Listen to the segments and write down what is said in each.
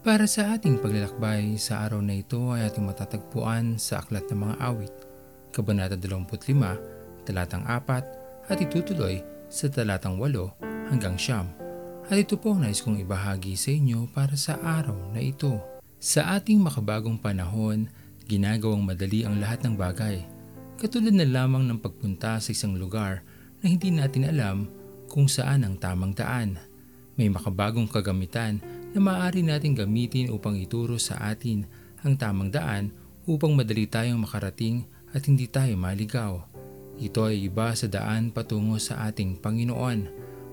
Para sa ating paglalakbay sa araw na ito ay ating matatagpuan sa Aklat ng Mga Awit, Kabanata 25, Talatang 4 at itutuloy sa Talatang 8 hanggang Siyam. At ito po nais kong ibahagi sa inyo para sa araw na ito. Sa ating makabagong panahon, ginagawang madali ang lahat ng bagay. Katulad na lamang ng pagpunta sa isang lugar na hindi natin alam kung saan ang tamang daan. May makabagong kagamitan na maaari nating gamitin upang ituro sa atin ang tamang daan upang madali tayong makarating at hindi tayo maligaw. Ito ay iba sa daan patungo sa ating Panginoon.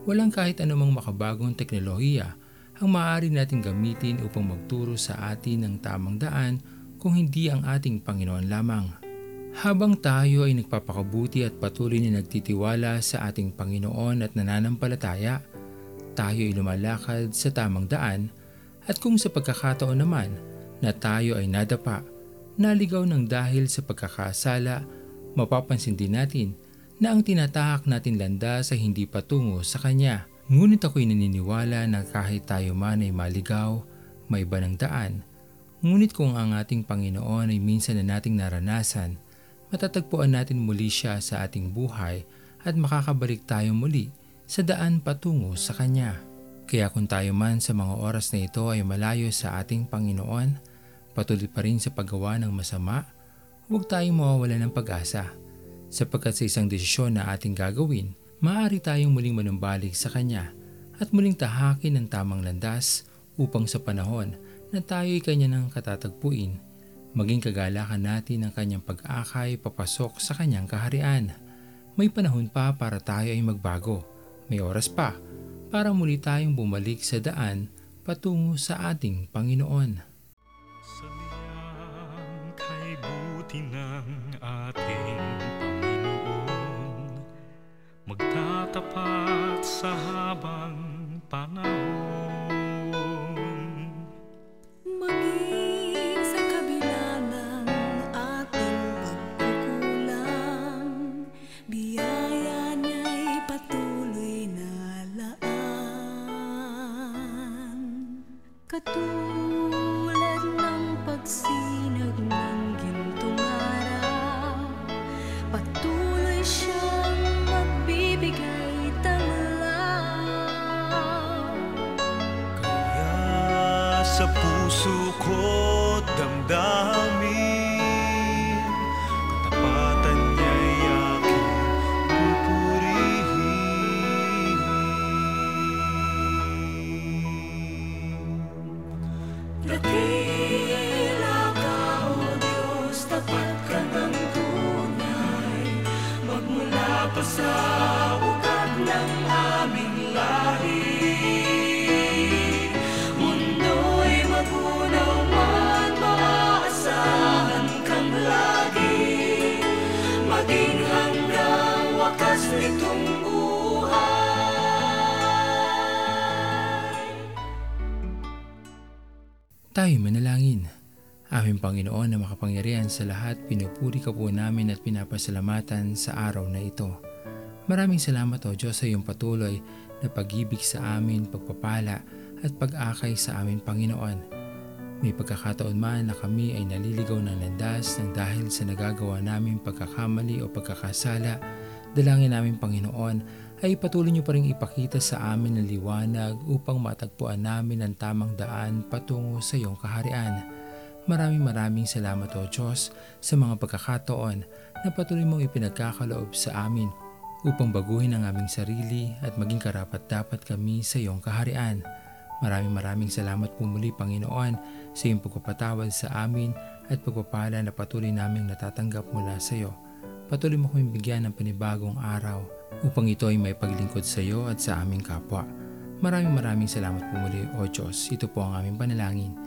Walang kahit anumang makabagong teknolohiya ang maaari nating gamitin upang magturo sa atin ng tamang daan kung hindi ang ating Panginoon lamang. Habang tayo ay nagpapakabuti at patuloy na nagtitiwala sa ating Panginoon at nananampalataya, tayo ay lumalakad sa tamang daan at kung sa pagkakataon naman na tayo ay nadapa, naligaw ng dahil sa pagkakasala, mapapansin din natin na ang tinatahak natin landas ay hindi patungo sa Kanya. Ngunit ako'y naniniwala na kahit tayo man ay maligaw, may iba ng daan, ngunit kung ang ating Panginoon ay minsan na nating naranasan, matatagpuan natin muli siya sa ating buhay at makakabalik tayo muli sa daan patungo sa Kanya. Kaya kung tayo man sa mga oras na ito ay malayo sa ating Panginoon, patuloy pa rin sa paggawa ng masama, huwag tayong mawawala ng pag-asa. Sapagkat sa isang desisyon na ating gagawin, maaari tayong muling manumbalik sa Kanya at muling tahakin ang tamang landas upang sa panahon na tayo'y Kanya nang katatagpuin, maging kagalakan natin ang Kanyang pag-akay papasok sa Kanyang kaharian. May panahon pa para tayo ay magbago may oras pa para muli tayong bumalik sa daan patungo sa ating Panginoon. Sabihan kay buti ng ating Katulad ng pagsinag ng gintong araw, patuloy siyang magbibigay tanglaw. Kaya sa puso ko damdamin Sa ugat ng aming lahi. Mundo'y magunaw man, maaasahan kang lagi. Maging hanggang wakas nitong buhay. Tayo manalangin. Aming Panginoon na makapangyarihan sa lahat, pinupuri ka po namin at pinapasalamatan sa araw na ito. Maraming salamat o Diyos sa iyong patuloy na pag-ibig sa amin, pagpapala at pag-akay sa amin Panginoon. May pagkakataon man na kami ay naliligaw ng landas ng dahil sa nagagawa namin pagkakamali o pagkakasala, dalangin namin Panginoon ay patuloy niyo pa rin ipakita sa amin ang liwanag upang matagpuan namin ang tamang daan patungo sa iyong kaharian. Maraming maraming salamat o Diyos sa mga pagkakataon na patuloy mong ipinagkakaloob sa amin upang baguhin ang aming sarili at maging karapat dapat kami sa iyong kaharian. Maraming maraming salamat po muli Panginoon sa iyong pagpapatawad sa amin at pagpapala na patuloy naming natatanggap mula sa iyo. Patuloy mo kaming bigyan ng panibagong araw upang ito ay may paglingkod sa iyo at sa aming kapwa. Maraming maraming salamat po muli o Diyos. Ito po ang aming panalangin.